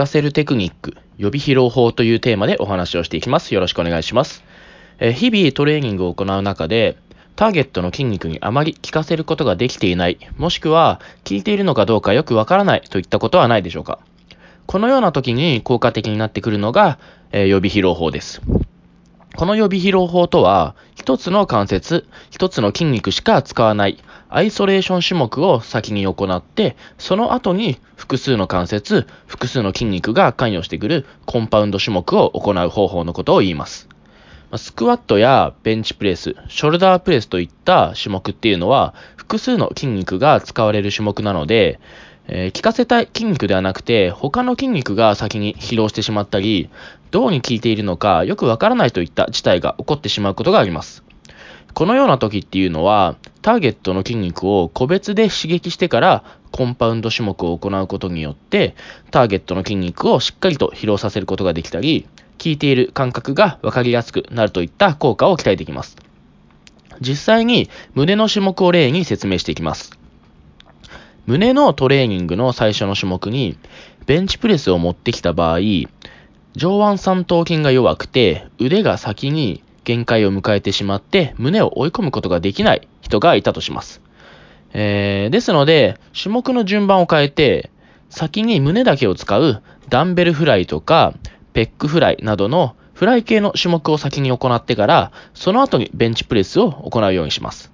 かせるテクニック、予備疲労法というテーマでお話をしていきます。よろしくお願いします。え日々トレーニングを行う中で、ターゲットの筋肉にあまり効かせることができていない、もしくは効いているのかどうかよくわからないといったことはないでしょうか。このような時に効果的になってくるのが、えー予備疲労法です。この予備疲労法とは、一つの関節、一つの筋肉しか使わないアイソレーション種目を先に行って、その後に複数の関節、複数の筋肉が関与してくるコンパウンド種目を行う方法のことを言います。スクワットやベンチプレス、ショルダープレスといった種目っていうのは、複数の筋肉が使われる種目なので、えー効かせたい筋肉ではなくて、他の筋肉が先に疲労してしまったり、どうに効いているのかよくわからないといった事態が起こってしまうことがあります。このような時っていうのは、ターゲットの筋肉を個別で刺激してからコンパウンド種目を行うことによって、ターゲットの筋肉をしっかりと疲労させることができたり、効いている感覚がわかりやすくなるといった効果を期待できます。実際に胸の種目を例に説明していきます。胸のトレーニングの最初の種目に、ベンチプレスを持ってきた場合、上腕三頭筋が弱くて、腕が先に限界を迎えてしまって、胸を追い込むことができない人がいたとします。えーですので、種目の順番を変えて、先に胸だけを使うダンベルフライとか、ペックフライなどのフライ系の種目を先に行ってから、その後にベンチプレスを行うようにします。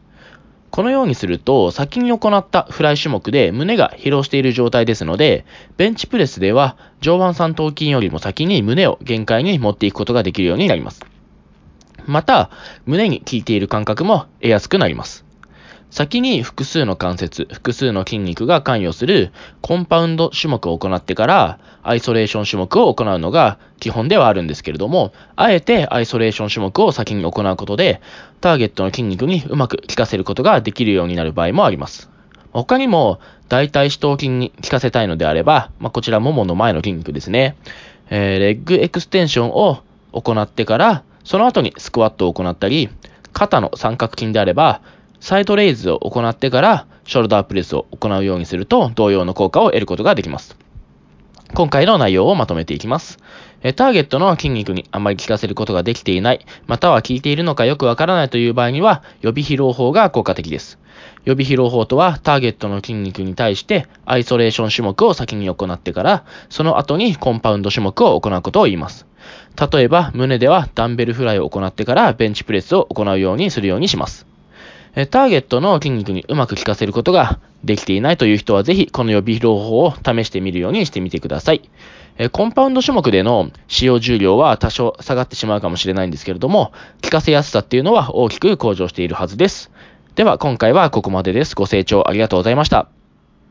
このようにすると、先に行ったフライ種目で胸が疲労している状態ですので、ベンチプレスでは上腕三頭筋よりも先に胸を限界に持っていくことができるようになります。また、胸に効いている感覚も得やすくなります。先に複数の関節、複数の筋肉が関与するコンパウンド種目を行ってから、アイソレーション種目を行うのが基本ではあるんですけれども、あえてアイソレーション種目を先に行うことで、ターゲットの筋肉にうまく効かせることができるようになる場合もあります。他にも、大腿四頭筋に効かせたいのであれば、まあ、こちらももの前の筋肉ですね。えーレッグエクステンションを行ってから、その後にスクワットを行ったり、肩の三角筋であれば、サイドレイズを行ってから、ショルダープレスを行うようにすると、同様の効果を得ることができます。今回の内容をまとめていきます。えターゲットの筋肉にあまり効かせることができていない、または効いているのかよくわからないという場合には、予備疲労法が効果的です。予備疲労法とは、ターゲットの筋肉に対して、アイソレーション種目を先に行ってから、その後にコンパウンド種目を行うことを言います。例えば、胸ではダンベルフライを行ってから、ベンチプレスを行うようにするようにします。えターゲットの筋肉にうまく効かせることができていないという人はぜひこの予備疲労法を試してみるようにしてみてください。えコンパウンド種目での使用重量は多少下がってしまうかもしれないんですけれども、効かせやすさっていうのは大きく向上しているはずです。では今回はここまでです。ご清聴ありがとうございました。